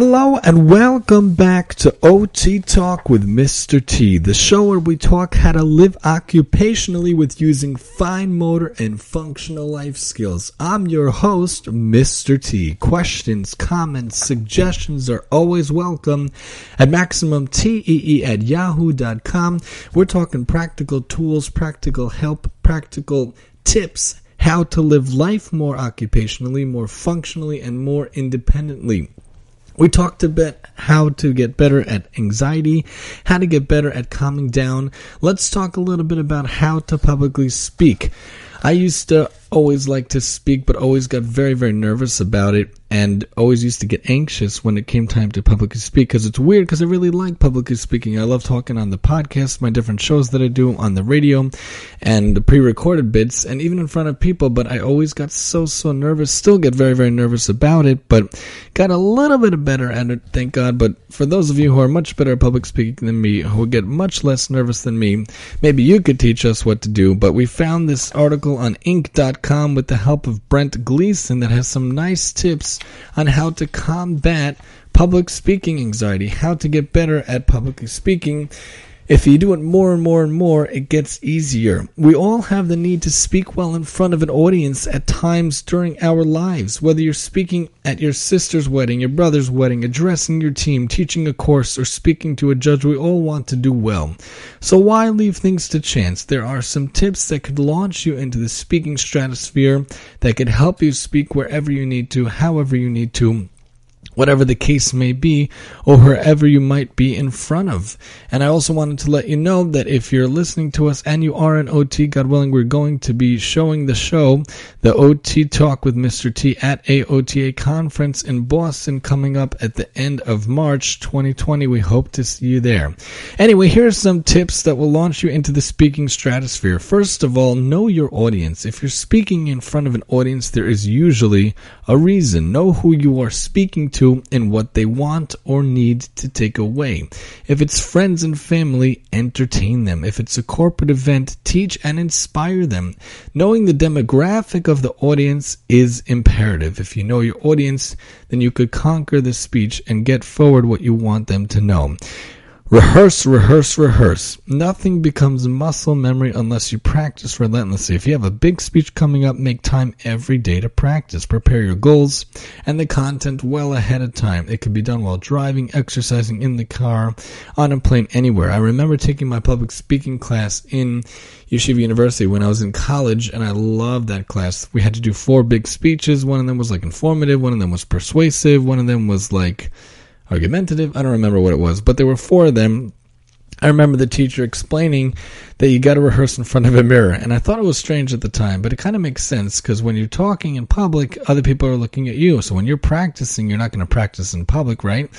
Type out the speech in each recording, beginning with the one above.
Hello and welcome back to OT Talk with Mr. T, the show where we talk how to live occupationally with using fine motor and functional life skills. I'm your host, Mr. T. Questions, comments, suggestions are always welcome at MaximumTEE at yahoo.com. We're talking practical tools, practical help, practical tips, how to live life more occupationally, more functionally, and more independently. We talked a bit how to get better at anxiety, how to get better at calming down. Let's talk a little bit about how to publicly speak. I used to always like to speak, but always got very, very nervous about it and always used to get anxious when it came time to publicly speak because it's weird because I really like publicly speaking. I love talking on the podcast, my different shows that I do on the radio and the pre-recorded bits and even in front of people, but I always got so, so nervous, still get very, very nervous about it, but got a little bit better at it, thank God. But for those of you who are much better at public speaking than me, who get much less nervous than me, maybe you could teach us what to do, but we found this article on Inc.com with the help of Brent Gleeson that has some nice tips on how to combat public speaking anxiety, how to get better at publicly speaking. If you do it more and more and more, it gets easier. We all have the need to speak well in front of an audience at times during our lives. Whether you're speaking at your sister's wedding, your brother's wedding, addressing your team, teaching a course, or speaking to a judge, we all want to do well. So why leave things to chance? There are some tips that could launch you into the speaking stratosphere that could help you speak wherever you need to, however you need to whatever the case may be, or wherever you might be in front of. And I also wanted to let you know that if you're listening to us and you are an OT, God willing, we're going to be showing the show, the OT Talk with Mr. T at AOTA conference in Boston coming up at the end of March 2020. We hope to see you there. Anyway, here are some tips that will launch you into the speaking stratosphere. First of all, know your audience. If you're speaking in front of an audience, there is usually a reason. Know who you are speaking to and what they want or need to take away. If it's friends and family, entertain them. If it's a corporate event, teach and inspire them. Knowing the demographic of the audience is imperative. If you know your audience, then you could conquer the speech and get forward what you want them to know. Rehearse, rehearse, rehearse. Nothing becomes muscle memory unless you practice relentlessly. If you have a big speech coming up, make time every day to practice. Prepare your goals and the content well ahead of time. It can be done while driving, exercising in the car, on a plane, anywhere. I remember taking my public speaking class in Yeshiva University when I was in college, and I loved that class. We had to do four big speeches. One of them was like informative, one of them was persuasive, one of them was like argumentative. I don't remember what it was, but there were four of them. I remember the teacher explaining that you got to rehearse in front of a mirror. And I thought it was strange at the time, but it kind of makes sense because when you're talking in public, other people are looking at you. So when you're practicing, you're not going to practice in public, right?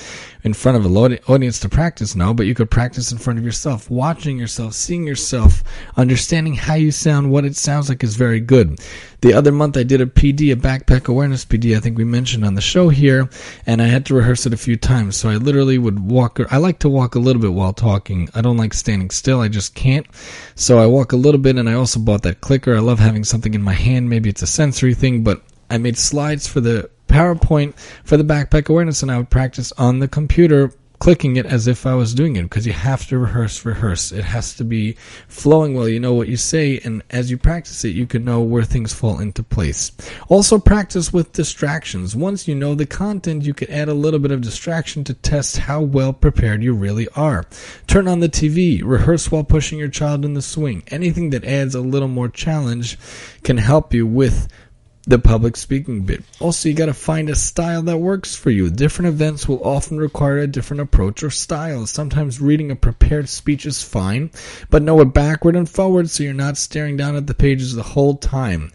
In front of an audience to practice, no, but you could practice in front of yourself, watching yourself, seeing yourself, understanding how you sound, what it sounds like is very good. The other month I did a PD, a backpack awareness PD, I think we mentioned on the show here, and I had to rehearse it a few times. So I literally would walk, I like to walk a little bit while talking. I don't like standing still, I just can't. So I walk a little bit and I also bought that clicker. I love having something in my hand. Maybe it's a sensory thing, but I made slides for the PowerPoint for the backpack awareness and I would practice on the computer clicking it as if I was doing it because you have to rehearse, rehearse. It has to be flowing well. You know what you say, and as you practice it, you can know where things fall into place. Also, practice with distractions. Once you know the content, you can add a little bit of distraction to test how well prepared you really are. Turn on the TV, rehearse while pushing your child in the swing. Anything that adds a little more challenge can help you with the public speaking bit. Also, you got to find a style that works for you. Different events will often require a different approach or style. Sometimes reading a prepared speech is fine, but know it backward and forward so you're not staring down at the pages the whole time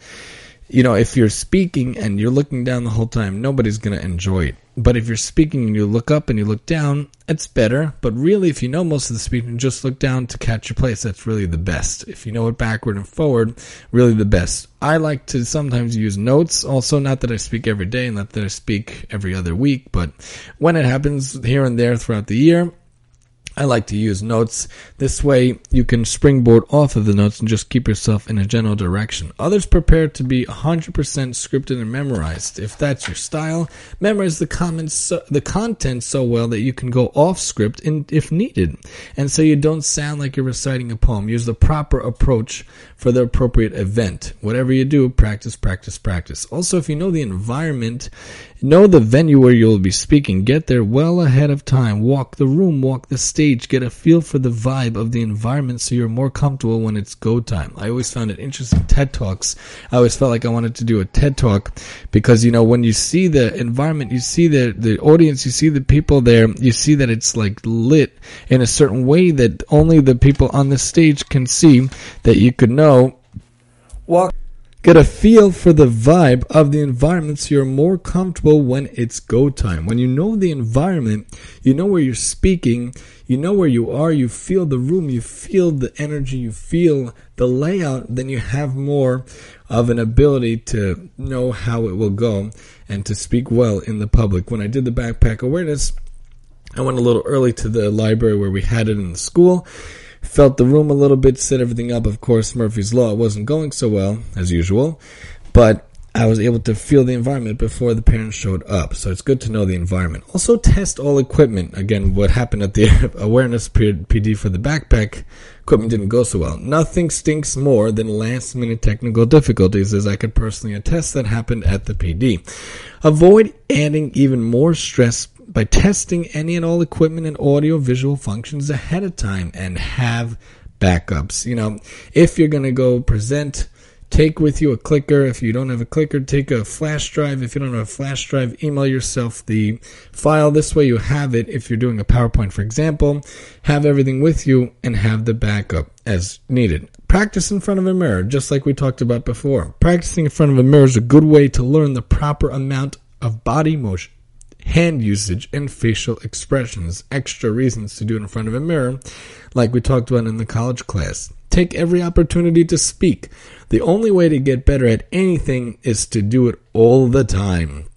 you know, if you're speaking and you're looking down the whole time, nobody's going to enjoy it. But if you're speaking and you look up and you look down, it's better. But really, if you know most of the speech and just look down to catch your place, that's really the best. If you know it backward and forward, really the best. I like to sometimes use notes. Also, not that I speak every day and not that I speak every other week, but when it happens here and there throughout the year, I like to use notes. This way you can springboard off of the notes and just keep yourself in a general direction. Others prepare to be 100% scripted and memorized. If that's your style, memorize the comments, so, the content so well that you can go off script in, if needed. And so you don't sound like you're reciting a poem. Use the proper approach for the appropriate event. Whatever you do, practice, practice, practice. Also, if you know the environment, know the venue where you'll be speaking, get there well ahead of time. Walk the room, walk the stage, get a feel for the vibe of the environment so you're more comfortable when it's go time. I always found it interesting. TED Talks. I always felt like I wanted to do a TED Talk because, you know, when you see the environment, you see the, the audience, you see the people there, you see that it's like lit in a certain way that only the people on the stage can see that you could know. Get a feel for the vibe of the environment so you're more comfortable when it's go time. When you know the environment, you know where you're speaking, you know where you are, you feel the room, you feel the energy, you feel the layout, then you have more of an ability to know how it will go and to speak well in the public. When I did the backpack awareness, I went a little early to the library where we had it in the school Felt the room a little bit, set everything up. Of course, Murphy's Law wasn't going so well, as usual, but I was able to feel the environment before the parents showed up. So it's good to know the environment. Also, test all equipment. Again, what happened at the awareness PD for the backpack equipment didn't go so well. Nothing stinks more than last minute technical difficulties, as I could personally attest that happened at the PD. Avoid adding even more stress by testing any and all equipment and audio visual functions ahead of time and have backups. You know, if you're going to go present, take with you a clicker. If you don't have a clicker, take a flash drive. If you don't have a flash drive, email yourself the file. This way you have it if you're doing a PowerPoint, for example. Have everything with you and have the backup as needed. Practice in front of a mirror, just like we talked about before. Practicing in front of a mirror is a good way to learn the proper amount of body motion hand usage, and facial expressions. Extra reasons to do it in front of a mirror, like we talked about in the college class. Take every opportunity to speak. The only way to get better at anything is to do it all the time.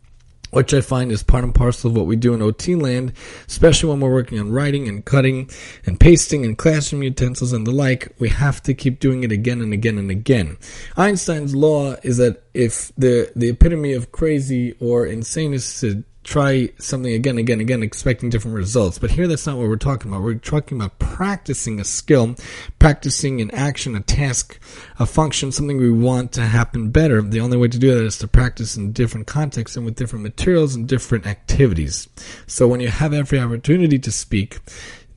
Which I find is part and parcel of what we do in OT land, especially when we're working on writing and cutting and pasting and classroom utensils and the like. We have to keep doing it again and again and again. Einstein's law is that if the, the epitome of crazy or insane is to try something again, again, again, expecting different results. But here, that's not what we're talking about. We're talking about practicing a skill, practicing an action, a task, a function, something we want to happen better. The only way to do that is to practice in different contexts and with different materials and different activities. So when you have every opportunity to speak,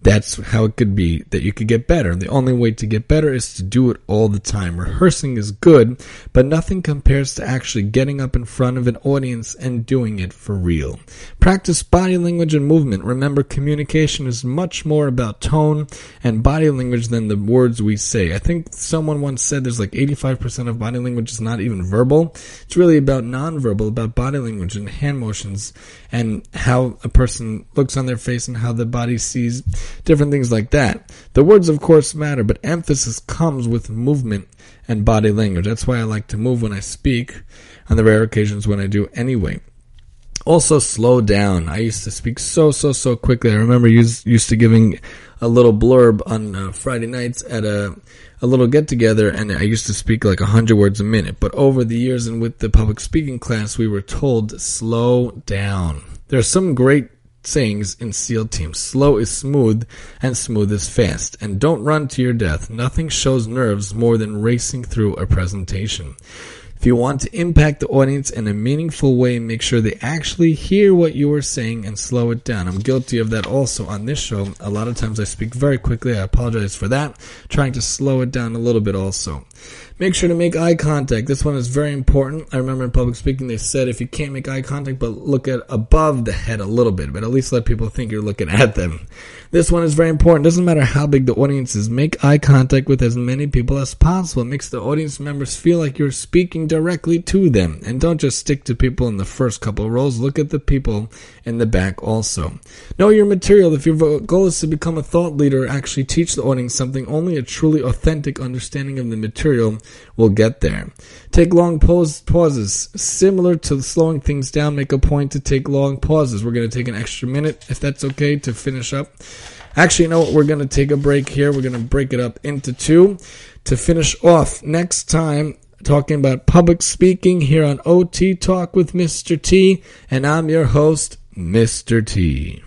that's how it could be that you could get better. The only way to get better is to do it all the time. Rehearsing is good, but nothing compares to actually getting up in front of an audience and doing it for real. Practice body language and movement. Remember, communication is much more about tone and body language than the words we say. I think someone once said there's like 85% of body language is not even verbal. It's really about nonverbal, about body language and hand motions and how a person looks on their face and how the body sees different things like that. The words, of course, matter, but emphasis comes with movement and body language. That's why I like to move when I speak, on the rare occasions when I do anyway. Also, slow down. I used to speak so, so, so quickly. I remember used, used to giving a little blurb on uh, Friday nights at a, a little get together, and I used to speak like a hundred words a minute. But over the years and with the public speaking class, we were told slow down. There are some great sayings in SEAL teams. Slow is smooth and smooth is fast. And don't run to your death. Nothing shows nerves more than racing through a presentation. If you want to impact the audience in a meaningful way, make sure they actually hear what you are saying and slow it down. I'm guilty of that also on this show. A lot of times I speak very quickly. I apologize for that. Trying to slow it down a little bit also. Make sure to make eye contact. This one is very important. I remember in public speaking they said if you can't make eye contact, but look at above the head a little bit, but at least let people think you're looking at them. This one is very important. Doesn't matter how big the audience is. Make eye contact with as many people as possible. It makes the audience members feel like you're speaking directly to them. And don't just stick to people in the first couple rows. Look at the people in the back also. Know your material. If your goal is to become a thought leader, actually teach the audience something, only a truly authentic understanding of the material will get there. Take long pause, pauses. Similar to slowing things down, make a point to take long pauses. We're going to take an extra minute, if that's okay, to finish up Actually, you know what? We're going to take a break here. We're going to break it up into two to finish off next time talking about public speaking here on OT Talk with Mr. T. And I'm your host, Mr. T.